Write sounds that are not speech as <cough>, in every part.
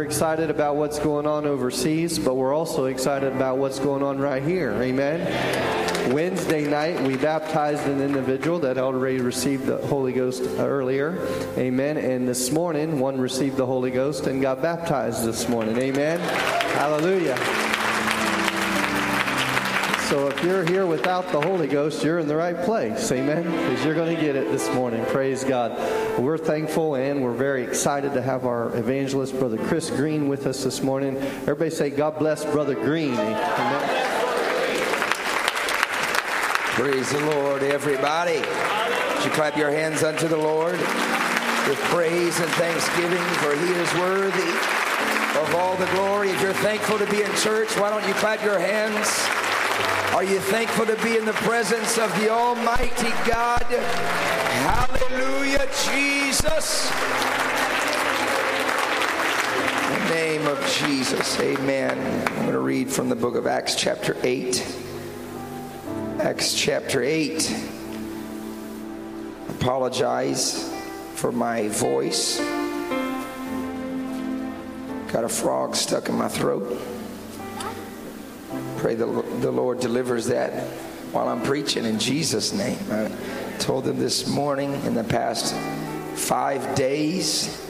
we're excited about what's going on overseas, but we're also excited about what's going on right here. Amen. Wednesday night, we baptized an individual that already received the Holy Ghost earlier. Amen. And this morning, one received the Holy Ghost and got baptized this morning. Amen. Hallelujah. So if you're here without the Holy Ghost, you're in the right place. Amen. Because you're going to get it this morning. Praise God. We're thankful and we're very excited to have our evangelist, Brother Chris Green, with us this morning. Everybody say, God bless Brother Green. Amen. Praise the Lord, everybody. Would you clap your hands unto the Lord with praise and thanksgiving, for he is worthy of all the glory. If you're thankful to be in church, why don't you clap your hands? Are you thankful to be in the presence of the Almighty God? Hallelujah, Jesus. In the name of Jesus, amen. I'm going to read from the book of Acts, chapter 8. Acts, chapter 8. Apologize for my voice. Got a frog stuck in my throat. Pray the, the Lord delivers that while I'm preaching in Jesus' name. I told them this morning in the past five days,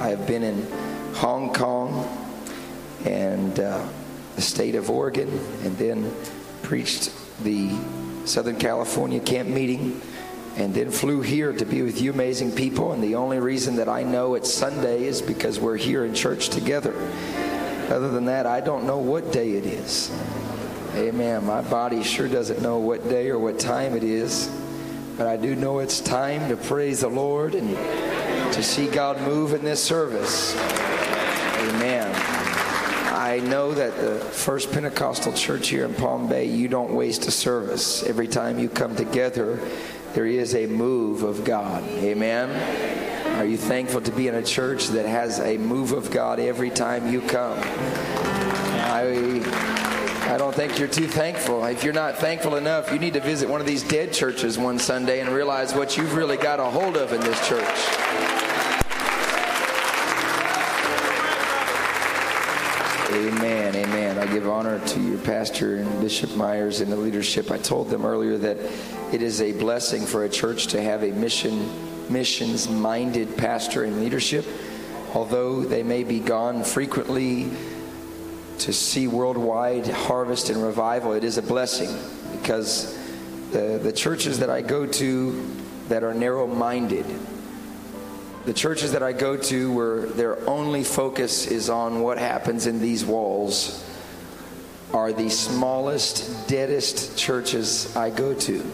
I have been in Hong Kong and uh, the state of Oregon, and then preached the Southern California camp meeting, and then flew here to be with you amazing people. And the only reason that I know it's Sunday is because we're here in church together. Other than that, I don't know what day it is. Amen. My body sure doesn't know what day or what time it is, but I do know it's time to praise the Lord and to see God move in this service. Amen. I know that the First Pentecostal Church here in Palm Bay, you don't waste a service. Every time you come together, there is a move of God. Amen. Are you thankful to be in a church that has a move of God every time you come? I, I don't think you're too thankful. If you're not thankful enough, you need to visit one of these dead churches one Sunday and realize what you've really got a hold of in this church. Amen, amen. I give honor to your pastor and Bishop Myers and the leadership. I told them earlier that it is a blessing for a church to have a mission missions minded pastor and leadership. Although they may be gone frequently to see worldwide harvest and revival, it is a blessing because the, the churches that I go to that are narrow minded, the churches that I go to where their only focus is on what happens in these walls, are the smallest, deadest churches I go to.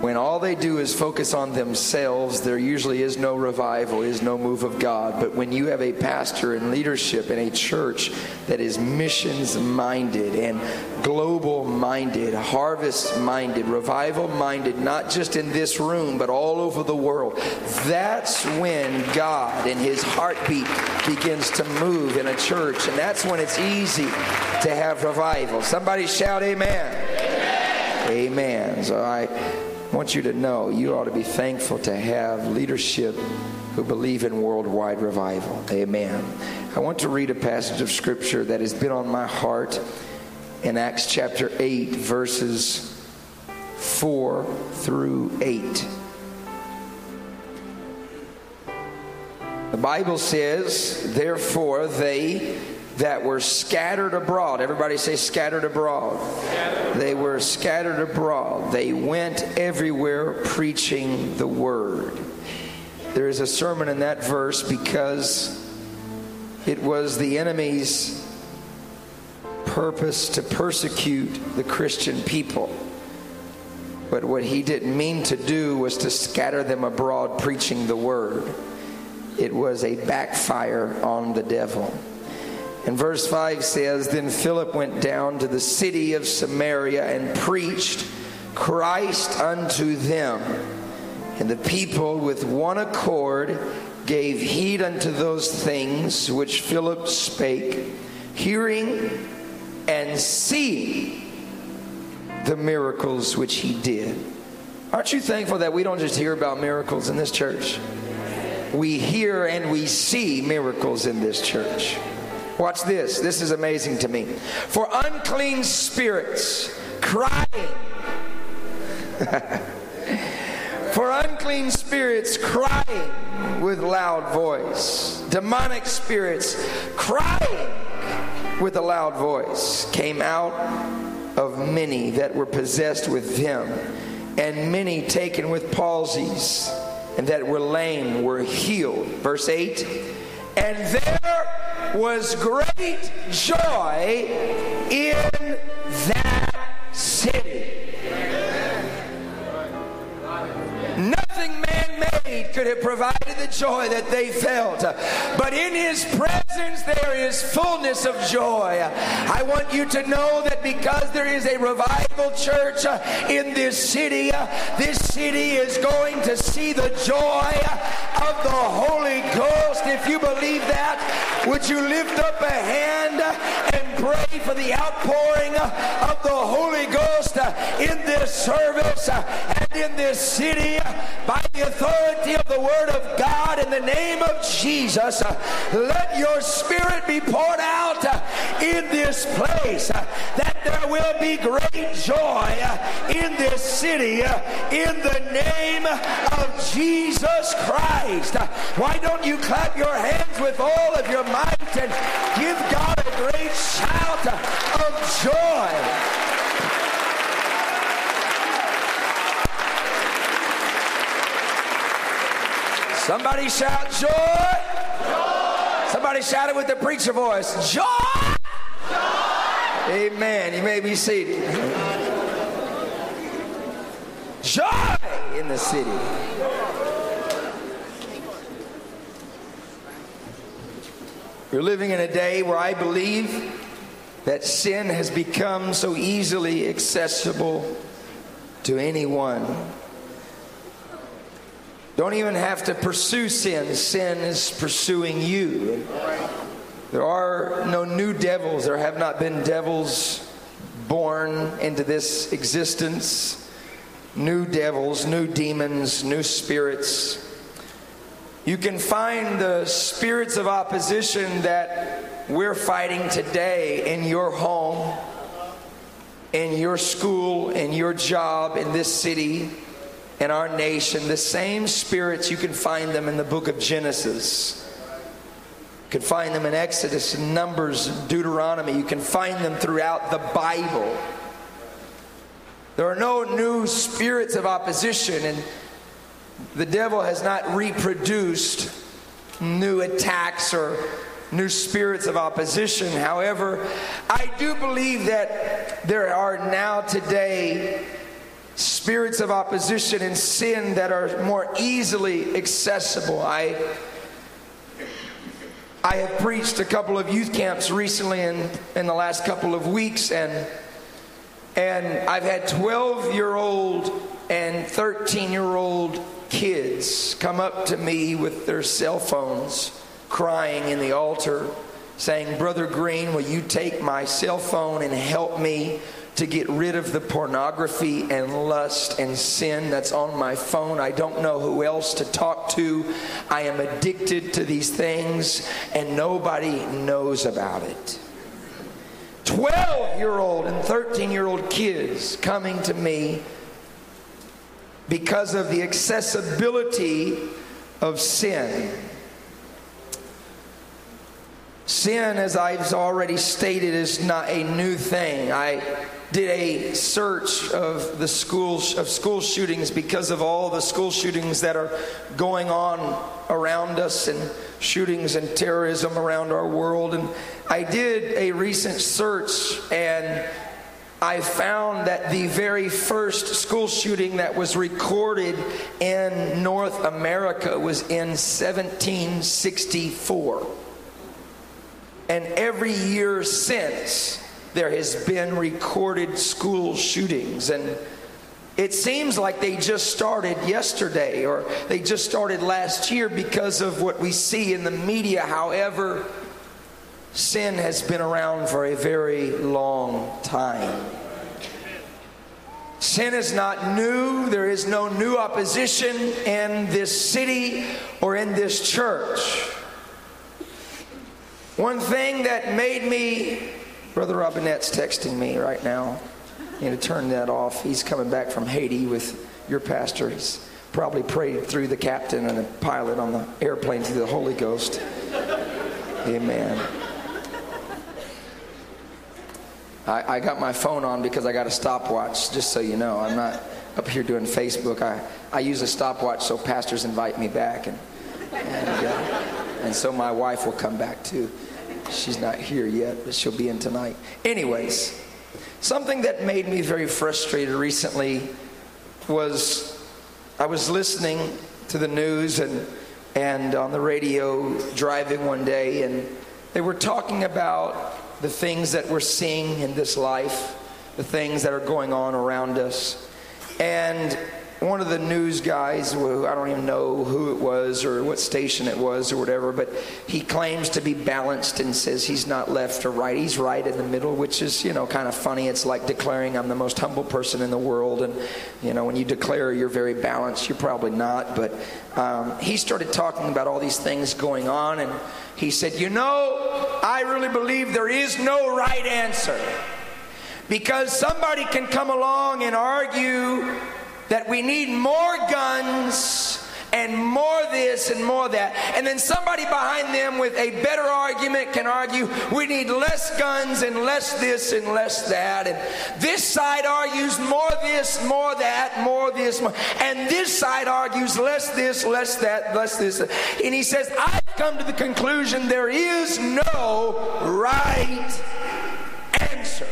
When all they do is focus on themselves, there usually is no revival, is no move of God. But when you have a pastor and leadership in a church that is missions minded and global minded, harvest minded, revival minded, not just in this room, but all over the world, that's when God and His heartbeat begins to move in a church. And that's when it's easy to have revival. Somebody shout, Amen. Amen. amen. So I I want you to know you ought to be thankful to have leadership who believe in worldwide revival. Amen. I want to read a passage of scripture that has been on my heart in Acts chapter 8, verses 4 through 8. The Bible says, Therefore, they that were scattered abroad. Everybody say scattered abroad. Scattered. They were scattered abroad. They went everywhere preaching the word. There is a sermon in that verse because it was the enemy's purpose to persecute the Christian people. But what he didn't mean to do was to scatter them abroad preaching the word. It was a backfire on the devil. And verse 5 says Then Philip went down to the city of Samaria and preached Christ unto them. And the people with one accord gave heed unto those things which Philip spake, hearing and seeing the miracles which he did. Aren't you thankful that we don't just hear about miracles in this church? we hear and we see miracles in this church. Watch this. This is amazing to me. For unclean spirits crying. <laughs> For unclean spirits crying with loud voice. Demonic spirits crying with a loud voice came out of many that were possessed with them, and many taken with palsies, and that were lame were healed. Verse 8 And there was great joy in that city. Could have provided the joy that they felt. But in his presence there is fullness of joy. I want you to know that because there is a revival church uh, in this city, uh, this city is going to see the joy of the Holy Ghost. If you believe that, would you lift up a hand and pray for the outpouring uh, of the Holy Ghost in this service and in this city by the authority of the Word of God in the name of Jesus. Let your spirit be poured out in this place that there will be great joy in this city in the name of Jesus Christ. Why don't you clap your hands with all of your might and give God a great shout of joy? Somebody shout joy. joy. Somebody shout it with the preacher voice. Joy. joy. Amen. You may be seated. Joy in the city. We're living in a day where I believe that sin has become so easily accessible to anyone. Don't even have to pursue sin. Sin is pursuing you. There are no new devils. There have not been devils born into this existence. New devils, new demons, new spirits. You can find the spirits of opposition that we're fighting today in your home, in your school, in your job, in this city in our nation, the same spirits, you can find them in the book of Genesis. You can find them in Exodus, Numbers, Deuteronomy. You can find them throughout the Bible. There are no new spirits of opposition, and the devil has not reproduced new attacks or new spirits of opposition. However, I do believe that there are now today spirits of opposition and sin that are more easily accessible. I I have preached a couple of youth camps recently in, in the last couple of weeks and and I've had 12 year old and 13 year old kids come up to me with their cell phones crying in the altar saying, Brother Green, will you take my cell phone and help me to get rid of the pornography and lust and sin that's on my phone. I don't know who else to talk to. I am addicted to these things and nobody knows about it. 12 year old and 13 year old kids coming to me because of the accessibility of sin. Sin, as I've already stated, is not a new thing. I did a search of the schools of school shootings because of all the school shootings that are going on around us and shootings and terrorism around our world and I did a recent search and I found that the very first school shooting that was recorded in North America was in 1764. And every year since there has been recorded school shootings and it seems like they just started yesterday or they just started last year because of what we see in the media. However, sin has been around for a very long time. Sin is not new. There is no new opposition in this city or in this church. One thing that made me, Brother Robinette's texting me right now. You need to turn that off. He's coming back from Haiti with your pastor. He's probably prayed through the captain and the pilot on the airplane to the Holy Ghost. Amen. I, I got my phone on because I got a stopwatch, just so you know. I'm not up here doing Facebook. I, I use a stopwatch so pastors invite me back. And, and, uh, and so my wife will come back too. She's not here yet, but she'll be in tonight. Anyways, something that made me very frustrated recently was I was listening to the news and, and on the radio driving one day, and they were talking about the things that we're seeing in this life, the things that are going on around us. And one of the news guys, who I don't even know who it was or what station it was or whatever, but he claims to be balanced and says he's not left or right. He's right in the middle, which is, you know, kind of funny. It's like declaring I'm the most humble person in the world. And, you know, when you declare you're very balanced, you're probably not. But um, he started talking about all these things going on. And he said, You know, I really believe there is no right answer. Because somebody can come along and argue that we need more guns and more this and more that. And then somebody behind them with a better argument can argue we need less guns and less this and less that. And this side argues more this, more that, more this, more. And this side argues less this, less that, less this. And he says, I've come to the conclusion there is no right answer.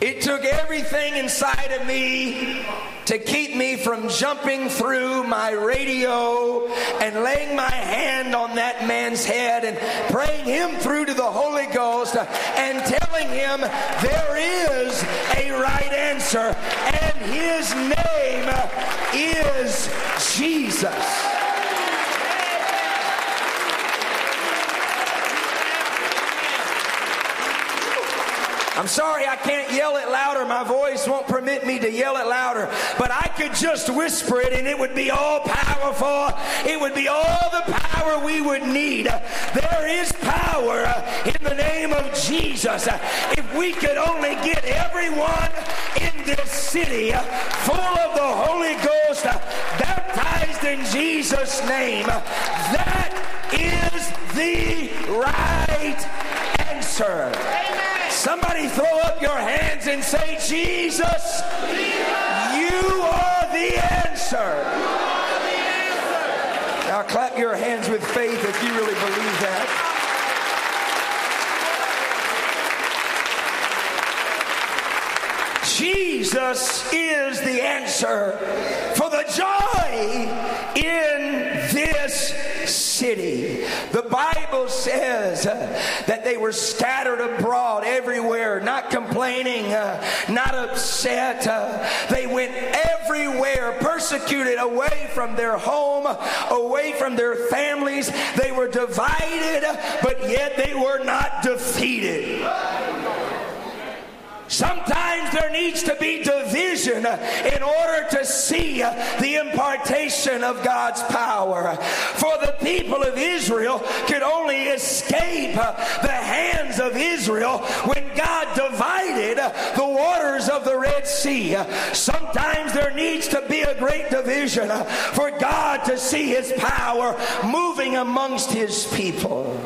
It took everything inside of me to keep me from jumping through my radio and laying my hand on that man's head and praying him through to the Holy Ghost and telling him there is a right answer and his name is Jesus. I'm sorry I can't yell it louder. My voice won't permit me to yell it louder. But I could just whisper it and it would be all powerful. It would be all the power we would need. There is power in the name of Jesus. If we could only get everyone in this city full of the Holy Ghost, baptized in Jesus' name, that is the right answer. Amen. Somebody throw up your hands and say, Jesus, you are the answer. Now clap your hands with faith if you really believe that. Jesus is the answer for the joy in this city. The Bible says uh, that they were scattered abroad everywhere, not complaining, uh, not upset. Uh, they went everywhere, persecuted away from their home, away from their families. They were divided, but yet they were not defeated. Sometimes there needs to be division in order to see the impartation of God's power. For the people of Israel could only escape the hands of Israel when God divided the waters of the Red Sea. Sometimes there needs to be a great division for God to see his power moving amongst his people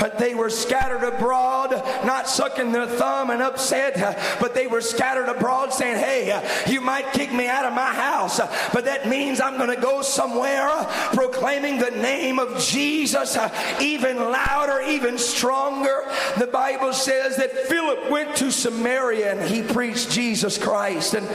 but they were scattered abroad, not sucking their thumb and upset, but they were scattered abroad saying, Hey, you might kick me out of my house, but that means I'm going to go somewhere proclaiming the name of Jesus even louder, even stronger. The Bible says that Philip went to Samaria and he preached Jesus Christ. And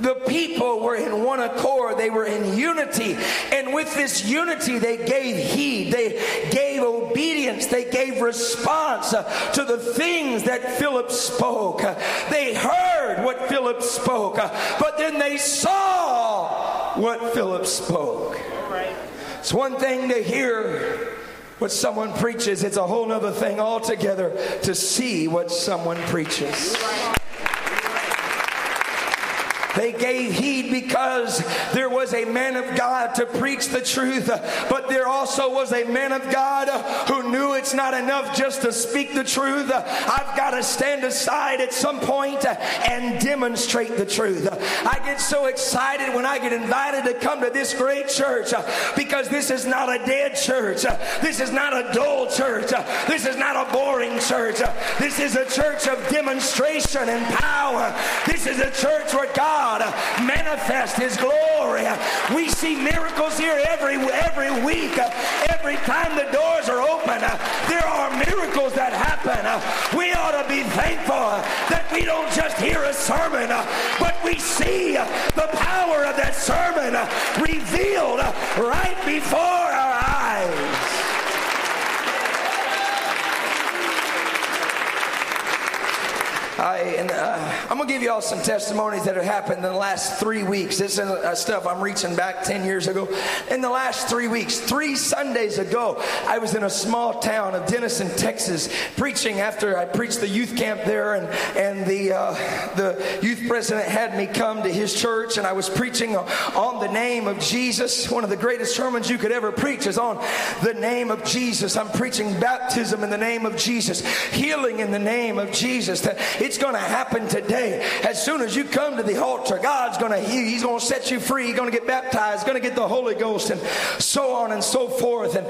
the people were in one accord. They were in unity. And with this unity, they gave heed. They gave obedience. They gave response uh, to the things that Philip spoke. Uh, they heard what Philip spoke, uh, but then they saw what Philip spoke. It's one thing to hear what someone preaches, it's a whole other thing altogether to see what someone preaches. They gave heed because there was a man of God to preach the truth, but there also was a man of God who knew it's not enough just to speak the truth. I've got to stand aside at some point and demonstrate the truth. I get so excited when I get invited to come to this great church because this is not a dead church. This is not a dull church. This is not a boring church. This is a church of demonstration and power. This is a church where God manifests his glory. We see miracles here every every week. Every time the doors are open, there are miracles that happen. We ought to be thankful that we don't just hear a sermon, but we see the power of that sermon revealed right before our eyes. I, and uh, I'm gonna give you all some testimonies that have happened in the last three weeks. This is uh, stuff I'm reaching back 10 years ago. In the last three weeks, three Sundays ago, I was in a small town of Denison, Texas, preaching after I preached the youth camp there, and and the uh, the youth president had me come to his church, and I was preaching on the name of Jesus. One of the greatest sermons you could ever preach is on the name of Jesus. I'm preaching baptism in the name of Jesus, healing in the name of Jesus. That it's going to happen today. As soon as you come to the altar, God's going to heal. He's going to set you free. Going to get baptized, going to get the Holy Ghost, and so on and so forth. And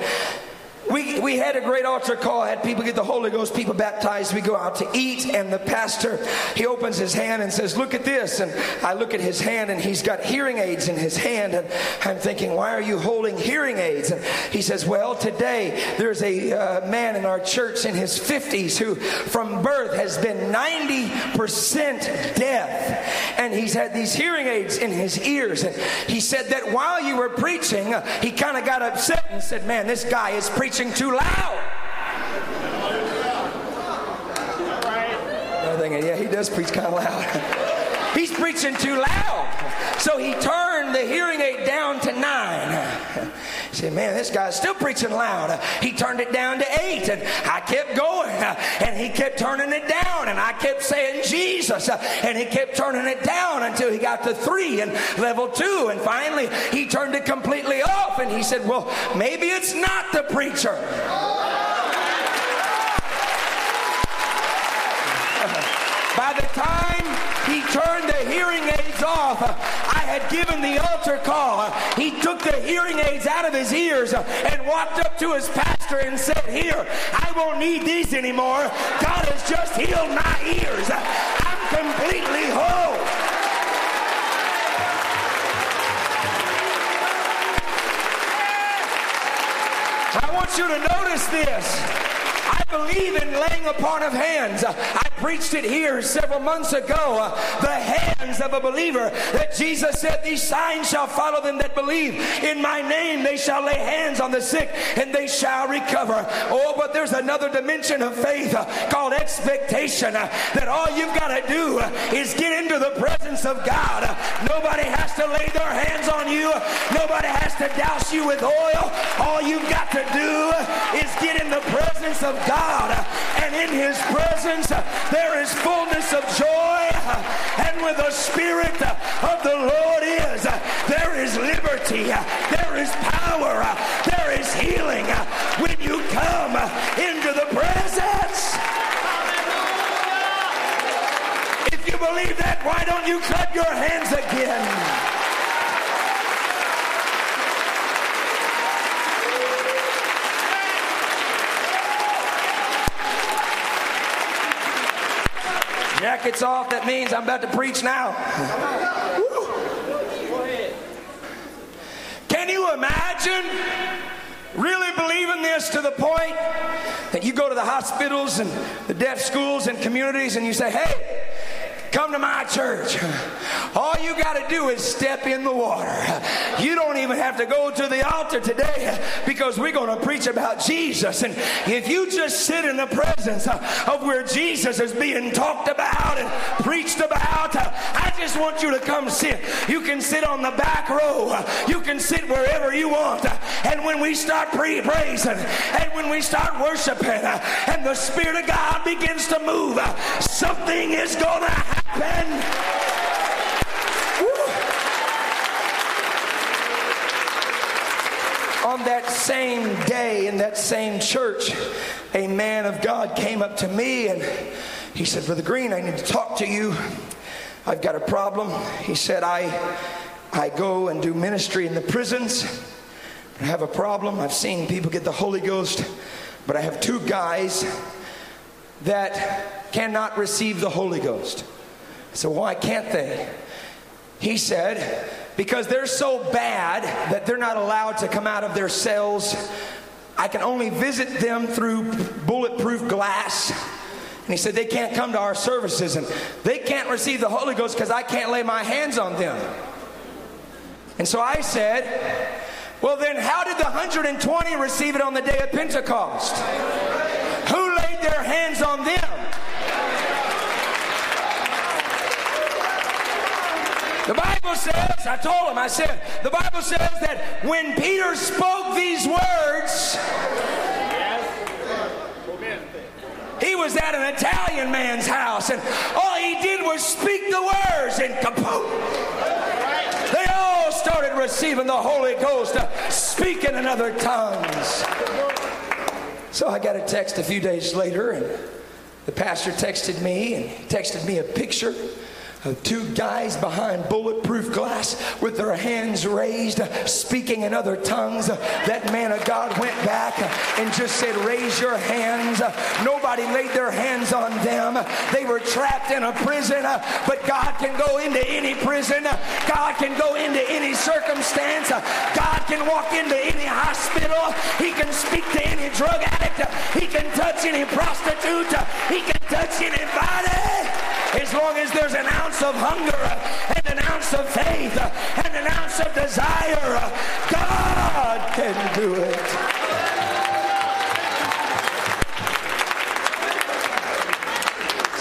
we, we had a great altar call, had people get the Holy Ghost, people baptized. We go out to eat, and the pastor, he opens his hand and says, Look at this. And I look at his hand, and he's got hearing aids in his hand. And I'm thinking, Why are you holding hearing aids? And he says, Well, today there's a uh, man in our church in his 50s who, from birth, has been 90% deaf. And he's had these hearing aids in his ears. And he said that while you were preaching, uh, he kind of got upset and said, Man, this guy is preaching preaching too loud. I'm thinking, yeah, he does preach kind of loud. He's preaching too loud. So he turned the hearing aid down to nine. He said, man, this guy's still preaching loud. Uh, he turned it down to eight, and I kept going, uh, and he kept turning it down, and I kept saying Jesus, uh, and he kept turning it down until he got to three and level two, and finally he turned it completely off, and he said, well, maybe it's not the preacher. <laughs> By the time he turned the hearing aids off, I had given the altar call. He took the hearing aids out of his ears and walked up to his pastor and said, Here, I won't need these anymore. God has just healed my ears. I'm completely whole. I want you to notice this. I believe in laying upon of hands. I preached it here several months ago. The hands of a believer that Jesus said, These signs shall follow them that believe. In my name they shall lay hands on the sick and they shall recover. Oh, but there's another dimension of faith called expectation that all you've got to do is get into the presence of God. Nobody has to lay their hands on you, nobody has to douse you with oil. All you've got to do is get in the presence of God, and in his presence there is fullness of joy, and where the Spirit of the Lord is, there is liberty, there is power, there is healing when you come into the presence. If you believe that, why don't you clap your hands again? Jackets off, that means I'm about to preach now. Can you imagine really believing this to the point that you go to the hospitals and the deaf schools and communities and you say, hey, Come to my church. All you got to do is step in the water. You don't even have to go to the altar today because we're going to preach about Jesus. And if you just sit in the presence of where Jesus is being talked about and preached about, I just want you to come sit. You can sit on the back row. You can sit wherever you want. And when we start pre- praising and when we start worshiping and the Spirit of God begins to move, something is going to happen. Ben. Woo. On that same day in that same church, a man of God came up to me and he said, Brother Green, I need to talk to you. I've got a problem. He said, I, I go and do ministry in the prisons. I have a problem. I've seen people get the Holy Ghost, but I have two guys that cannot receive the Holy Ghost. So why can't they? He said, because they're so bad that they're not allowed to come out of their cells. I can only visit them through bulletproof glass. And he said, they can't come to our services and they can't receive the Holy Ghost because I can't lay my hands on them. And so I said, well, then how did the 120 receive it on the day of Pentecost? Who laid their hands on them? The Bible says, I told him, I said, the Bible says that when Peter spoke these words, he was at an Italian man's house, and all he did was speak the words, and kaput. They all started receiving the Holy Ghost, uh, speaking in other tongues. So I got a text a few days later, and the pastor texted me and texted me a picture two guys behind bulletproof glass with their hands raised, speaking in other tongues. That man of God went back and just said, Raise your hands. Nobody laid their hands on them. They were trapped in a prison, but God can go into any prison. God can go into any circumstance. God can walk into any hospital. He can speak to any drug addict. He can touch any prostitute. He can touch anybody as long as there's an ounce of hunger and an ounce of faith and an ounce of desire, God can do it.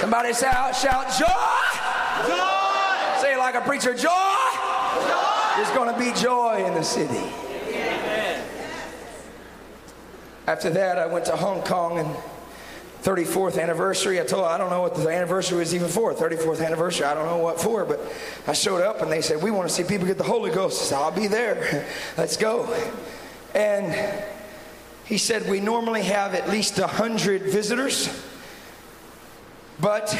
Somebody shout, shout joy. Joy. Say it like a preacher, joy. joy. There's going to be joy in the city. Amen. After that, I went to Hong Kong and 34th anniversary. I told I don't know what the anniversary was even for. 34th anniversary. I don't know what for, but I showed up and they said, We want to see people get the Holy Ghost. I said, I'll be there. <laughs> Let's go. And he said, We normally have at least 100 visitors, but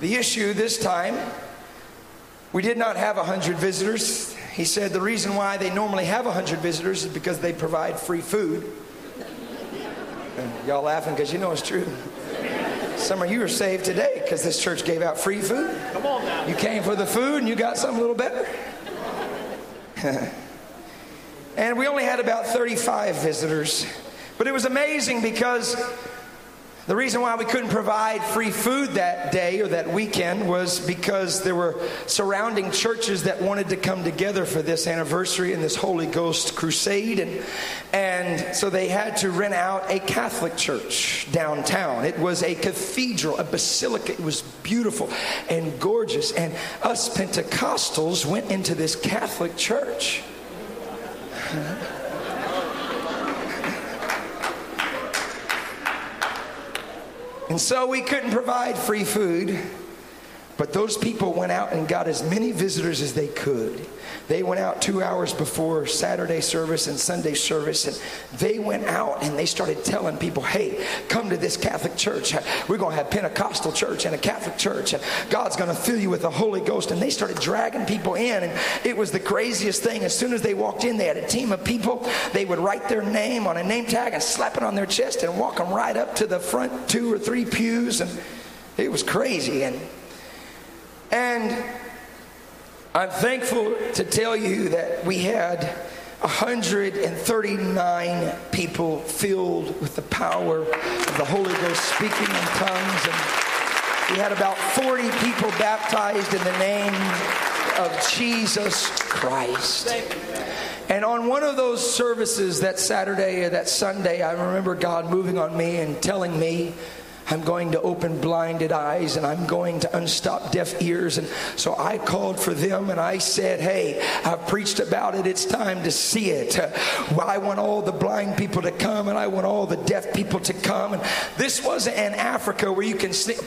the issue this time, we did not have 100 visitors. He said the reason why they normally have 100 visitors is because they provide free food. Y'all laughing because you know it's true. Some of you are saved today because this church gave out free food. Come on now. You came for the food and you got something a little better. <laughs> and we only had about 35 visitors. But it was amazing because the reason why we couldn't provide free food that day or that weekend was because there were surrounding churches that wanted to come together for this anniversary and this Holy Ghost crusade. And, and so they had to rent out a Catholic church downtown. It was a cathedral, a basilica. It was beautiful and gorgeous. And us Pentecostals went into this Catholic church. <laughs> And so we couldn't provide free food. But those people went out and got as many visitors as they could. They went out two hours before Saturday service and Sunday service, and they went out and they started telling people, hey, come to this Catholic church. We're going to have Pentecostal church and a Catholic church, and God's going to fill you with the Holy Ghost. And they started dragging people in, and it was the craziest thing. As soon as they walked in, they had a team of people. They would write their name on a name tag and slap it on their chest and walk them right up to the front two or three pews. And it was crazy. And and I'm thankful to tell you that we had 139 people filled with the power of the Holy Ghost speaking in tongues. And we had about 40 people baptized in the name of Jesus Christ. And on one of those services that Saturday or that Sunday, I remember God moving on me and telling me I'm going to open blinded eyes and I'm going to unstop deaf ears. And so I called for them and I said, Hey, I've preached about it. It's time to see it. I want all the blind people to come and I want all the deaf people to come. And this wasn't in Africa where you can sneak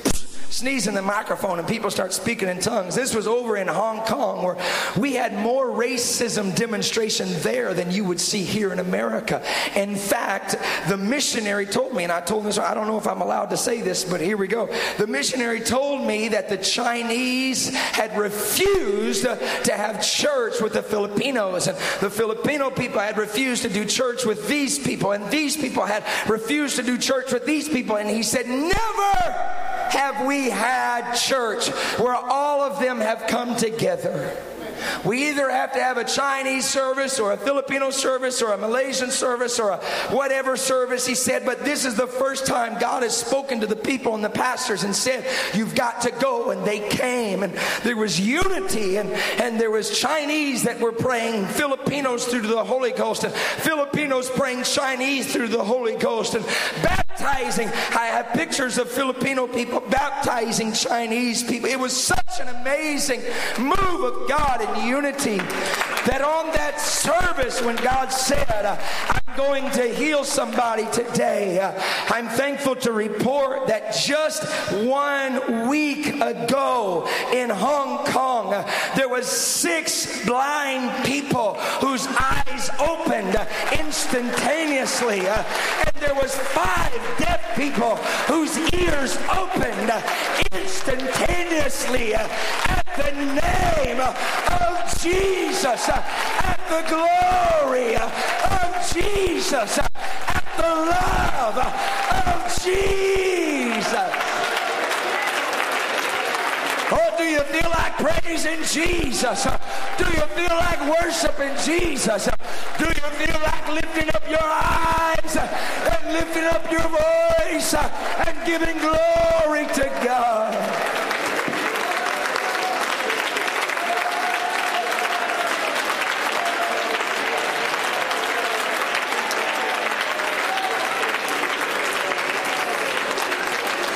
sneeze in the microphone and people start speaking in tongues. This was over in Hong Kong where we had more racism demonstration there than you would see here in America. In fact, the missionary told me, and I told this, I don't know if I'm allowed to say this, but here we go. The missionary told me that the Chinese had refused to have church with the Filipinos, and the Filipino people had refused to do church with these people, and these people had refused to do church with these people. And he said, Never have we had church where all of them have come together. We either have to have a Chinese service or a Filipino service or a Malaysian service or a whatever service, he said, but this is the first time God has spoken to the people and the pastors and said, You've got to go. And they came, and there was unity, and, and there was Chinese that were praying Filipinos through the Holy Ghost, and Filipinos praying Chinese through the Holy Ghost, and baptizing. I have pictures of Filipino people baptizing Chinese people. It was such an amazing move of God in unity that on that service when God said, uh, I'm going to heal somebody today, uh, I'm thankful to report that just one week ago in Hong Kong, uh, there was six blind people whose eyes opened instantaneously. And there was five deaf people whose ears opened instantaneously at the name of Jesus, at the glory of Jesus, at the love of Jesus. Oh, do you feel like praising Jesus? Do you feel like worshiping Jesus? Do you feel like lifting up your eyes and lifting up your voice and giving glory to God?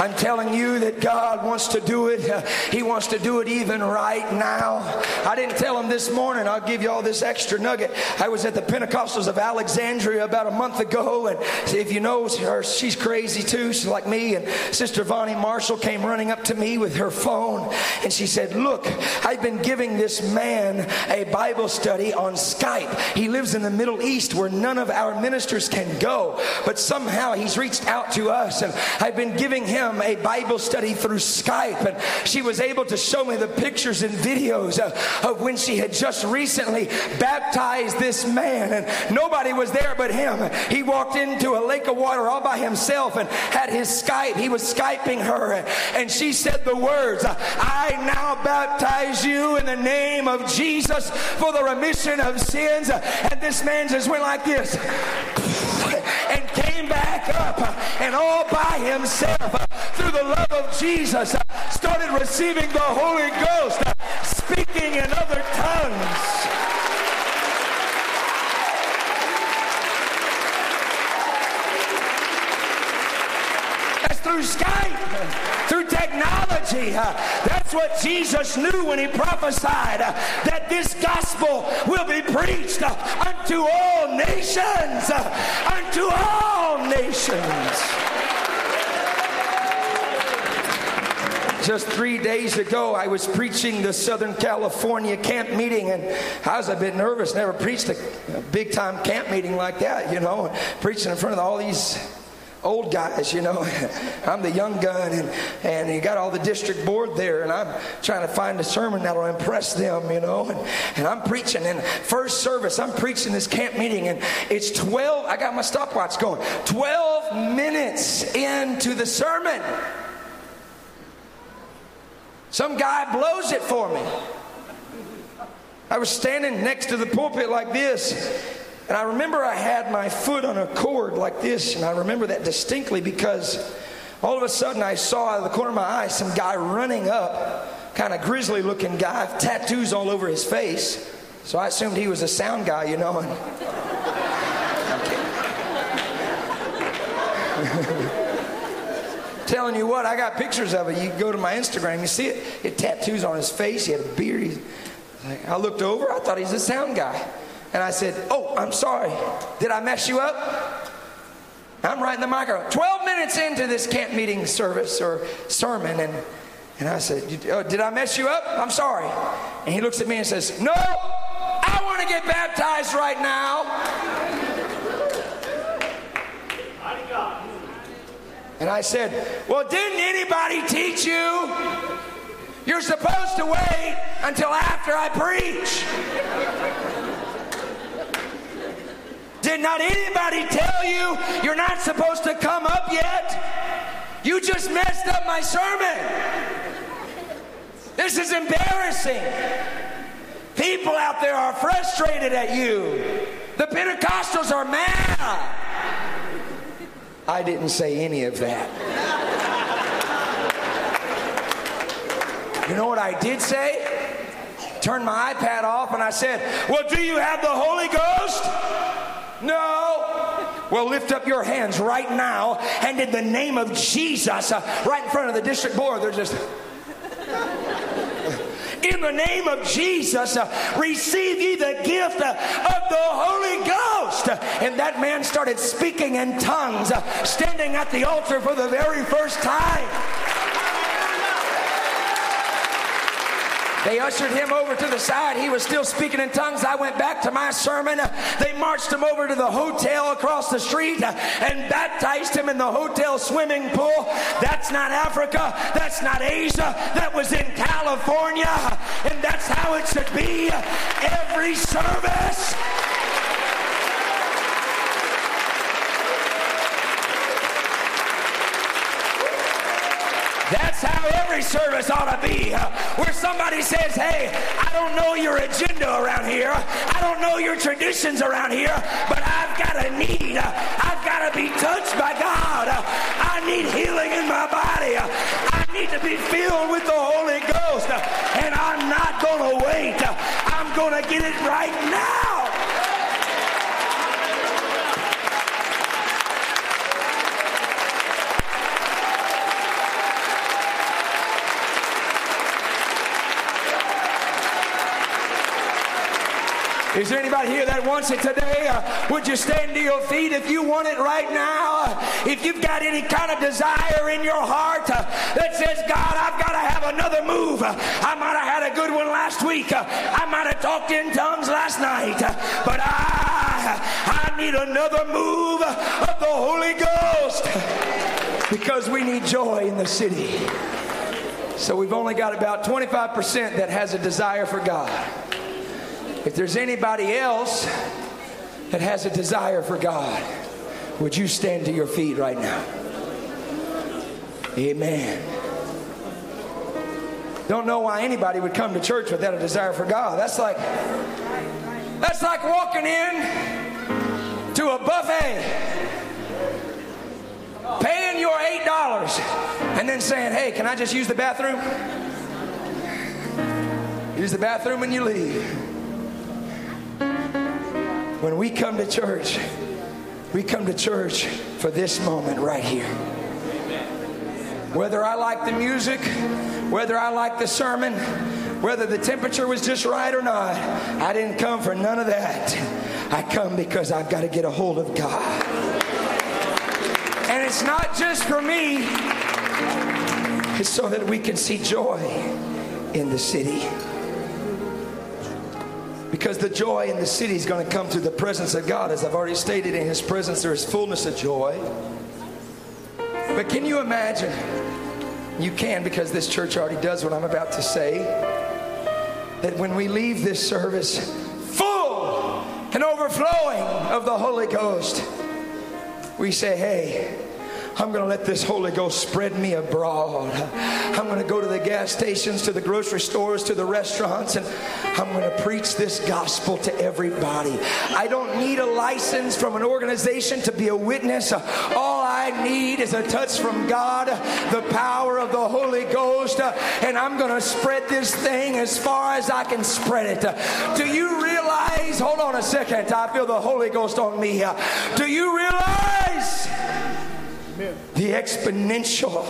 I'm telling you that God wants to do it. He wants to do it even right now. I didn't tell him this morning. I'll give you all this extra nugget. I was at the Pentecostals of Alexandria about a month ago, and if you know her, she's crazy too. She's like me. And Sister Vani Marshall came running up to me with her phone, and she said, "Look, I've been giving this man a Bible study on Skype. He lives in the Middle East where none of our ministers can go, but somehow he's reached out to us, and I've been giving him." A Bible study through Skype, and she was able to show me the pictures and videos of, of when she had just recently baptized this man, and nobody was there but him. He walked into a lake of water all by himself and had his Skype. He was Skyping her, and she said the words, I now baptize you in the name of Jesus for the remission of sins. And this man just went like this came back up uh, and all by himself uh, through the love of Jesus, uh, started receiving the Holy Ghost, speaking in other tongues. Through Skype, through technology. That's what Jesus knew when he prophesied that this gospel will be preached unto all nations. Unto all nations. Just three days ago, I was preaching the Southern California camp meeting, and I was a bit nervous. Never preached a, big time camp meeting like that, you know, preaching in front of all these old guys, you know. <laughs> I'm the young gun, and, and you got all the district board there, and I'm trying to find a sermon that'll impress them, you know. And, and I'm preaching, and first service, I'm preaching this camp meeting, and it's 12, I got my stopwatch going, 12 minutes into the sermon. Some guy blows it for me. I was standing next to the pulpit like this, and I remember I had my foot on a cord like this, and I remember that distinctly because all of a sudden I saw out of the corner of my eye some guy running up, kind of grizzly looking guy, tattoos all over his face. So I assumed he was a sound guy, you know. <laughs> telling you what, I got pictures of it. You go to my Instagram, you see it. He had tattoos on his face. He had a beard. Like, I looked over. I thought he's a sound guy. And I said, Oh, I'm sorry. Did I mess you up? I'm right in the microphone. 12 minutes into this camp meeting service or sermon, and And I said, oh, Did I mess you up? I'm sorry. And he looks at me and says, No, I want to get baptized right now. And I said, Well, didn't anybody teach you? You're supposed to wait until after I preach. Did not anybody tell you you're not supposed to come up yet? You just messed up my sermon. This is embarrassing. People out there are frustrated at you. The Pentecostals are mad. I didn't say any of that. You know what I did say? Turned my iPad off and I said, Well, do you have the Holy Ghost? No. Well, lift up your hands right now and in the name of Jesus, uh, right in front of the district board, they're just in the name of Jesus, uh, receive ye the gift uh, of the Holy Ghost. And that man started speaking in tongues, uh, standing at the altar for the very first time. They ushered him over to the side. He was still speaking in tongues. I went back to my sermon. They marched him over to the hotel across the street and baptized him in the hotel swimming pool. That's not Africa. That's not Asia. That was in California. And that's how it should be every service. That's how every service ought to be. Where somebody says, Hey, I don't know your agenda around here. I don't know your traditions around here, but I've got a need. I've got to be touched by God. I need healing in my body. I need to be filled with the Holy Ghost. And I'm not going to wait. I'm going to get it right now. Is there anybody here that wants it today? Uh, would you stand to your feet if you want it right now? Uh, if you've got any kind of desire in your heart uh, that says, God, I've got to have another move. Uh, I might have had a good one last week. Uh, I might have talked in tongues last night. Uh, but I, I need another move of the Holy Ghost because we need joy in the city. So we've only got about 25% that has a desire for God. If there's anybody else that has a desire for God, would you stand to your feet right now? Amen. Don't know why anybody would come to church without a desire for God. That's like that's like walking in to a buffet, paying your eight dollars, and then saying, "Hey, can I just use the bathroom?" Use the bathroom when you leave. When we come to church, we come to church for this moment right here. Whether I like the music, whether I like the sermon, whether the temperature was just right or not, I didn't come for none of that. I come because I've got to get a hold of God. And it's not just for me, it's so that we can see joy in the city. Because the joy in the city is going to come through the presence of God. As I've already stated, in His presence there is fullness of joy. But can you imagine? You can because this church already does what I'm about to say. That when we leave this service full and overflowing of the Holy Ghost, we say, hey, I'm going to let this Holy Ghost spread me abroad. I'm going to go to the gas stations, to the grocery stores, to the restaurants, and I'm going to preach this gospel to everybody. I don't need a license from an organization to be a witness. All I need is a touch from God, the power of the Holy Ghost, and I'm going to spread this thing as far as I can spread it. Do you realize? Hold on a second. I feel the Holy Ghost on me. Do you realize? The exponential,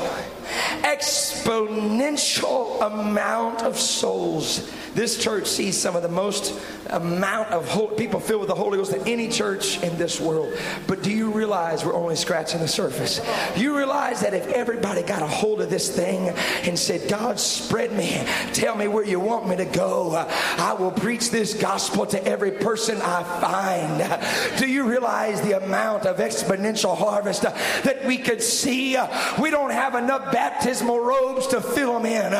exponential amount of souls. This church sees some of the most amount of people filled with the Holy Ghost than any church in this world. But do you realize we're only scratching the surface? You realize that if everybody got a hold of this thing and said, God, spread me, tell me where you want me to go, I will preach this gospel to every person I find. Do you realize the amount of exponential harvest that we could see? We don't have enough baptismal robes to fill them in.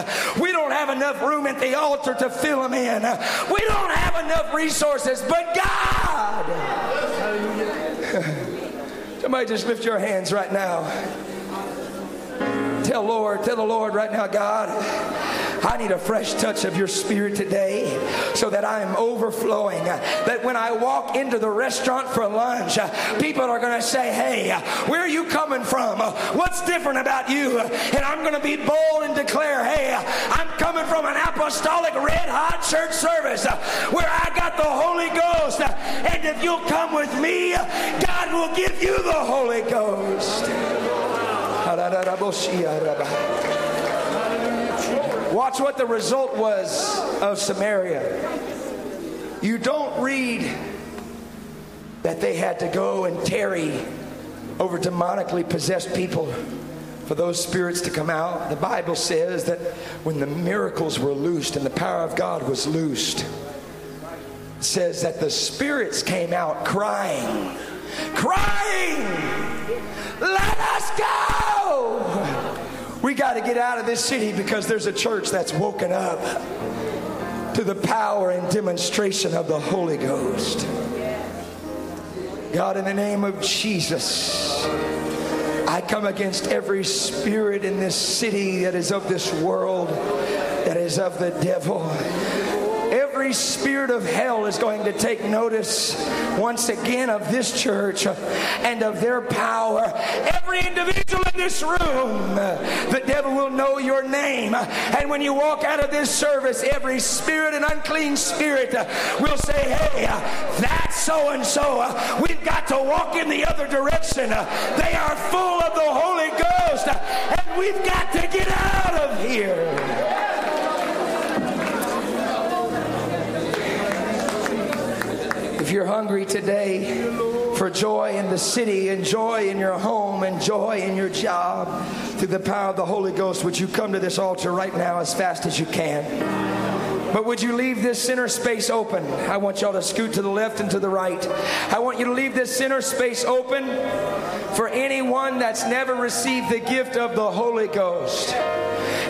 We don't have enough room at the altar to fill them in. We don't have enough resources, but God. <laughs> Somebody just lift your hands right now. Tell Lord, tell the Lord right now, God, I need a fresh touch of your spirit today so that I am overflowing. That when I walk into the restaurant for lunch, people are going to say, Hey, where are you coming from? What's different about you? And I'm going to be bold and declare, Hey, I'm coming from an apostolic red hot church service where I got the Holy Ghost. And if you'll come with me, God will give you the Holy Ghost. Watch what the result was of Samaria. You don't read that they had to go and tarry over demonically possessed people for those spirits to come out. The Bible says that when the miracles were loosed and the power of God was loosed, it says that the spirits came out crying, crying, let us go. We got to get out of this city because there's a church that's woken up to the power and demonstration of the Holy Ghost. God, in the name of Jesus, I come against every spirit in this city that is of this world, that is of the devil every spirit of hell is going to take notice once again of this church and of their power. Every individual in this room, the devil will know your name. And when you walk out of this service, every spirit and unclean spirit will say, Hey, that's so and so. We've got to walk in the other direction. They are full of the Holy Ghost, and we've got to get out of here. You're hungry today for joy in the city and joy in your home and joy in your job through the power of the Holy Ghost, would you come to this altar right now as fast as you can? But would you leave this center space open? I want y'all to scoot to the left and to the right. I want you to leave this center space open for anyone that's never received the gift of the Holy Ghost.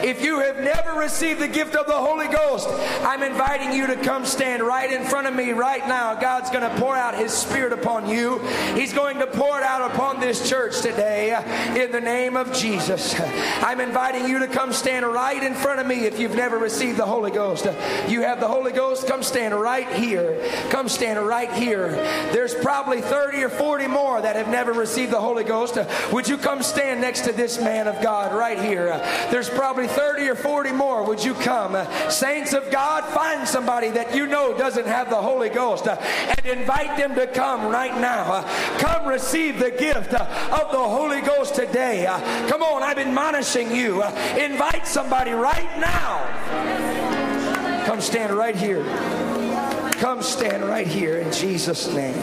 If you have never received the gift of the Holy Ghost, I'm inviting you to come stand right in front of me right now. God's going to pour out His Spirit upon you. He's going to pour it out upon this church today in the name of Jesus. I'm inviting you to come stand right in front of me if you've never received the Holy Ghost. You have the Holy Ghost, come stand right here. Come stand right here. There's probably 30 or 40 more that have never received the Holy Ghost. Would you come stand next to this man of God right here? There's probably 30 or 40 more, would you come? Saints of God, find somebody that you know doesn't have the Holy Ghost uh, and invite them to come right now. Uh, come receive the gift uh, of the Holy Ghost today. Come on, I'm admonishing you. Invite somebody right now. Come stand right here. Come stand right here in Jesus' name.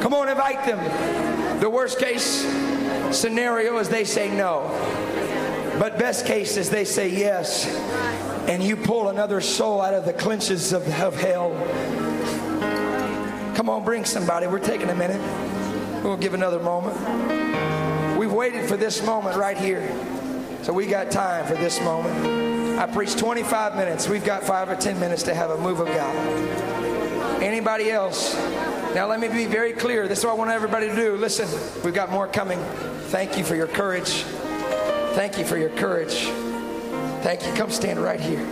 Come on, invite them. The worst case scenario is they say no. But best case is they say yes, and you pull another soul out of the clinches of, of hell. Come on, bring somebody. We're taking a minute. We'll give another moment. We've waited for this moment right here. So we got time for this moment. I preached 25 minutes. We've got five or 10 minutes to have a move of God. Anybody else? Now, let me be very clear. This is what I want everybody to do. Listen, we've got more coming. Thank you for your courage. Thank you for your courage. Thank you. Come stand right here.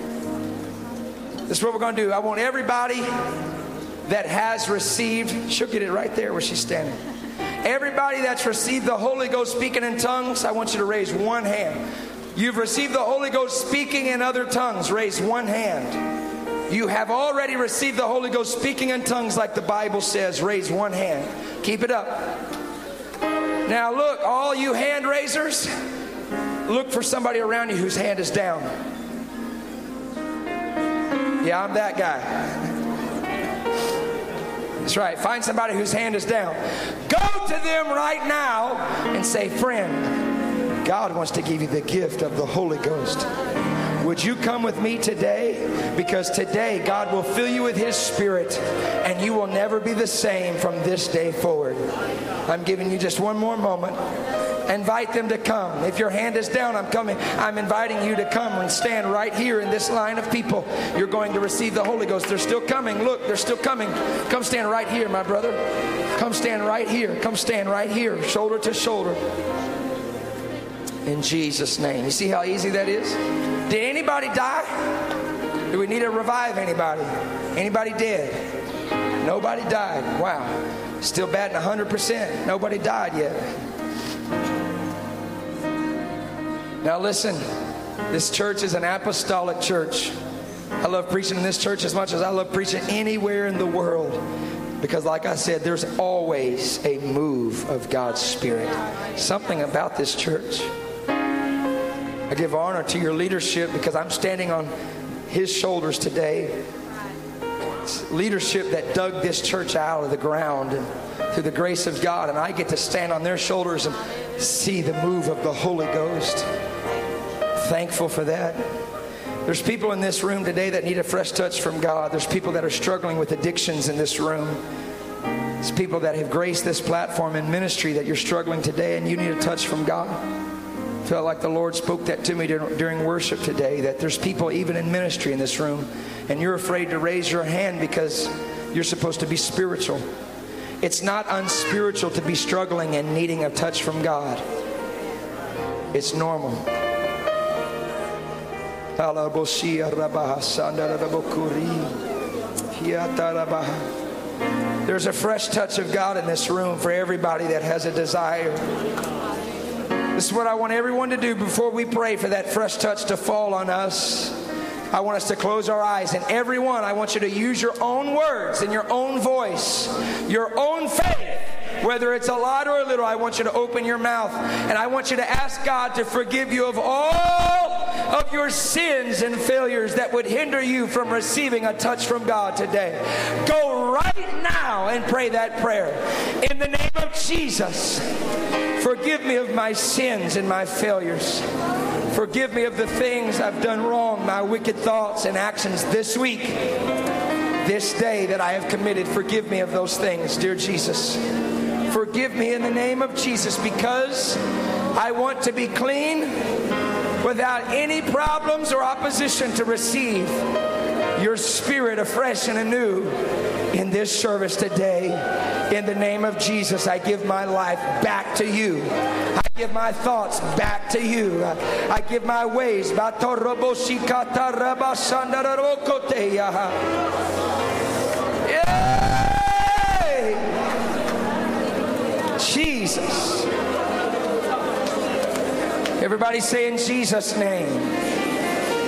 This is what we're going to do. I want everybody that has received, she'll get it right there where she's standing. Everybody that's received the Holy Ghost speaking in tongues, I want you to raise one hand. You've received the Holy Ghost speaking in other tongues, raise one hand. You have already received the Holy Ghost speaking in tongues like the Bible says, raise one hand. Keep it up. Now, look, all you hand raisers, look for somebody around you whose hand is down. Yeah, I'm that guy. That's right. Find somebody whose hand is down. Go to them right now and say, Friend, God wants to give you the gift of the Holy Ghost. Would you come with me today? Because today God will fill you with His Spirit and you will never be the same from this day forward. I'm giving you just one more moment. Invite them to come. If your hand is down, I'm coming. I'm inviting you to come and stand right here in this line of people. You're going to receive the Holy Ghost. They're still coming. Look, they're still coming. Come stand right here, my brother. Come stand right here. Come stand right here, shoulder to shoulder. In Jesus' name. You see how easy that is? Did anybody die? Do we need to revive anybody? Anybody dead? Nobody died. Wow. Still batting 100%. Nobody died yet. Now, listen, this church is an apostolic church. I love preaching in this church as much as I love preaching anywhere in the world. Because, like I said, there's always a move of God's Spirit. Something about this church. I give honor to your leadership because I'm standing on his shoulders today. It's leadership that dug this church out of the ground and through the grace of God, and I get to stand on their shoulders and see the move of the Holy Ghost. Thankful for that. There's people in this room today that need a fresh touch from God. There's people that are struggling with addictions in this room. There's people that have graced this platform in ministry that you're struggling today and you need a touch from God I felt like the Lord spoke that to me during worship today that there's people even in ministry in this room and you're afraid to raise your hand because you're supposed to be spiritual. It's not unspiritual to be struggling and needing a touch from God. It's normal. There's a fresh touch of God in this room for everybody that has a desire. This is what I want everyone to do before we pray for that fresh touch to fall on us. I want us to close our eyes. And everyone, I want you to use your own words and your own voice, your own faith. Whether it's a lot or a little, I want you to open your mouth and I want you to ask God to forgive you of all of your sins and failures that would hinder you from receiving a touch from God today. Go right now and pray that prayer. In the name of Jesus. Forgive me of my sins and my failures. Forgive me of the things I've done wrong, my wicked thoughts and actions this week, this day that I have committed. Forgive me of those things, dear Jesus. Forgive me in the name of Jesus because I want to be clean without any problems or opposition to receive your spirit afresh and anew in this service today. In the name of Jesus, I give my life back to you. I give my thoughts back to you. I give my ways. Jesus. Everybody say in Jesus' name.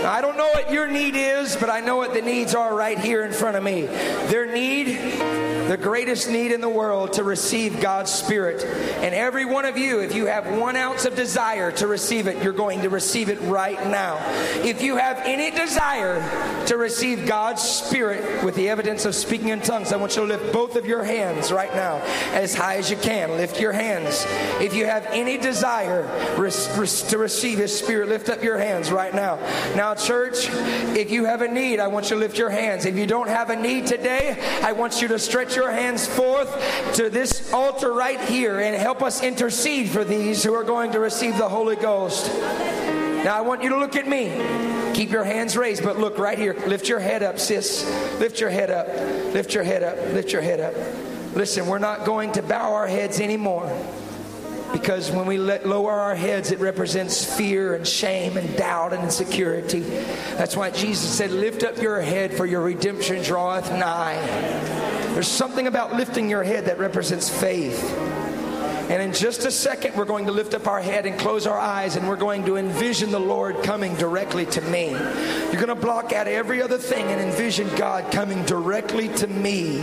I don't know what your need is, but I know what the needs are right here in front of me. Their need, the greatest need in the world to receive God's Spirit. And every one of you, if you have one ounce of desire to receive it, you're going to receive it right now. If you have any desire to receive God's Spirit with the evidence of speaking in tongues, I want you to lift both of your hands right now as high as you can. Lift your hands. If you have any desire to receive His Spirit, lift up your hands right now. Now, church, if you have a need, I want you to lift your hands. If you don't have a need today, I want you to stretch your hands forth to this altar right here and help us intercede for these who are going to receive the Holy Ghost. Now, I want you to look at me. Keep your hands raised, but look right here. Lift your head up, sis. Lift your head up. Lift your head up. Lift your head up. Listen, we're not going to bow our heads anymore. Because when we let lower our heads, it represents fear and shame and doubt and insecurity. That's why Jesus said, Lift up your head, for your redemption draweth nigh. There's something about lifting your head that represents faith. And in just a second, we're going to lift up our head and close our eyes, and we're going to envision the Lord coming directly to me. You're going to block out every other thing and envision God coming directly to me,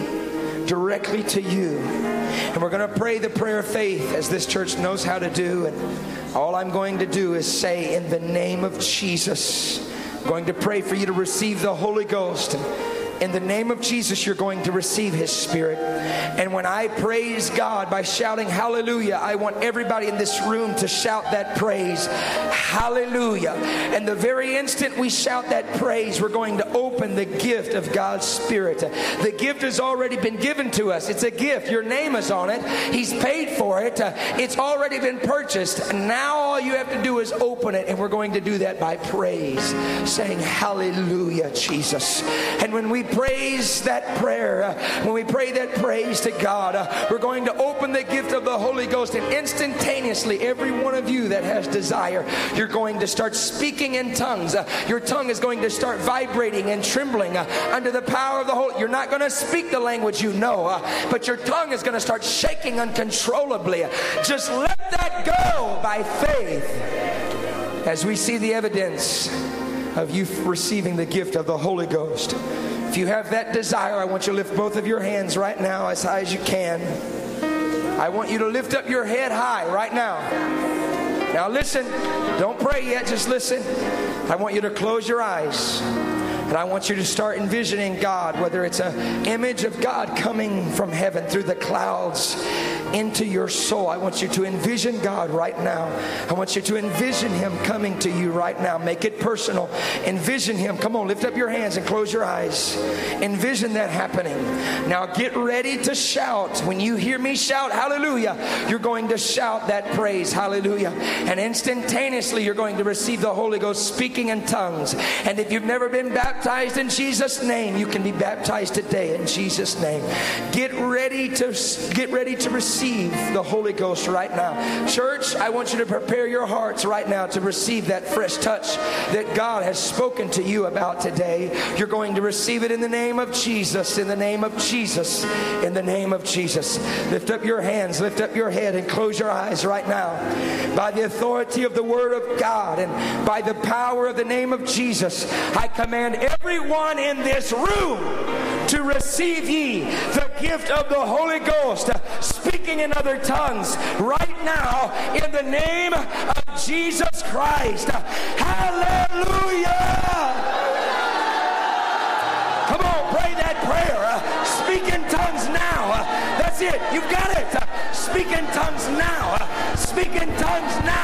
directly to you. And we're going to pray the prayer of faith as this church knows how to do. And all I'm going to do is say, in the name of Jesus, I'm going to pray for you to receive the Holy Ghost. And in the name of Jesus, you're going to receive His Spirit. And when I praise God by shouting hallelujah, I want everybody in this room to shout that praise hallelujah. And the very instant we shout that praise, we're going to open the gift of God's Spirit. The gift has already been given to us. It's a gift. Your name is on it. He's paid for it. It's already been purchased. Now all you have to do is open it. And we're going to do that by praise, saying hallelujah, Jesus. And when we praise that prayer, when we pray that praise to God, uh, we're going to open the gift of the Holy Ghost, and instantaneously, every one of you that has desire, you're going to start speaking in tongues. Uh, your tongue is going to start vibrating and trembling uh, under the power of the Holy. You're not going to speak the language you know, but your tongue is going to start shaking uncontrollably. Just let that go by faith as we see the evidence of you receiving the gift of the Holy Ghost. If you have that desire, I want you to lift both of your hands right now as high as you can. I want you to lift up your head high right now. Now, listen, don't pray yet, just listen. I want you to close your eyes. And I want you to start envisioning God, whether it's an image of God coming from heaven through the clouds into your soul. I want you to envision God right now. I want you to envision Him coming to you right now. Make it personal. Envision Him. Come on, lift up your hands and close your eyes. Envision that happening. Now get ready to shout. When you hear me shout, Hallelujah, you're going to shout that praise, Hallelujah. And instantaneously, you're going to receive the Holy Ghost speaking in tongues. And if you've never been baptized in Jesus' name, you can be baptized today in Jesus' name. Get ready to get ready to receive the Holy Ghost right now. Church, I want you to prepare your hearts right now to receive that fresh touch that God has spoken to you about today. You're going to receive it in the name of Jesus, in the name of Jesus, in the name of Jesus. Lift up your hands, lift up your head, and close your eyes right now. By the authority of the Word of God and by the power of the name of Jesus, I command everyone in this room to receive ye the gift of the Holy Ghost, speaking in other tongues right now in the name of Jesus Christ. Hallelujah! Come on, pray that prayer. Speak in tongues now. That's it. You've got it. Speak in tongues now. Speak in tongues now.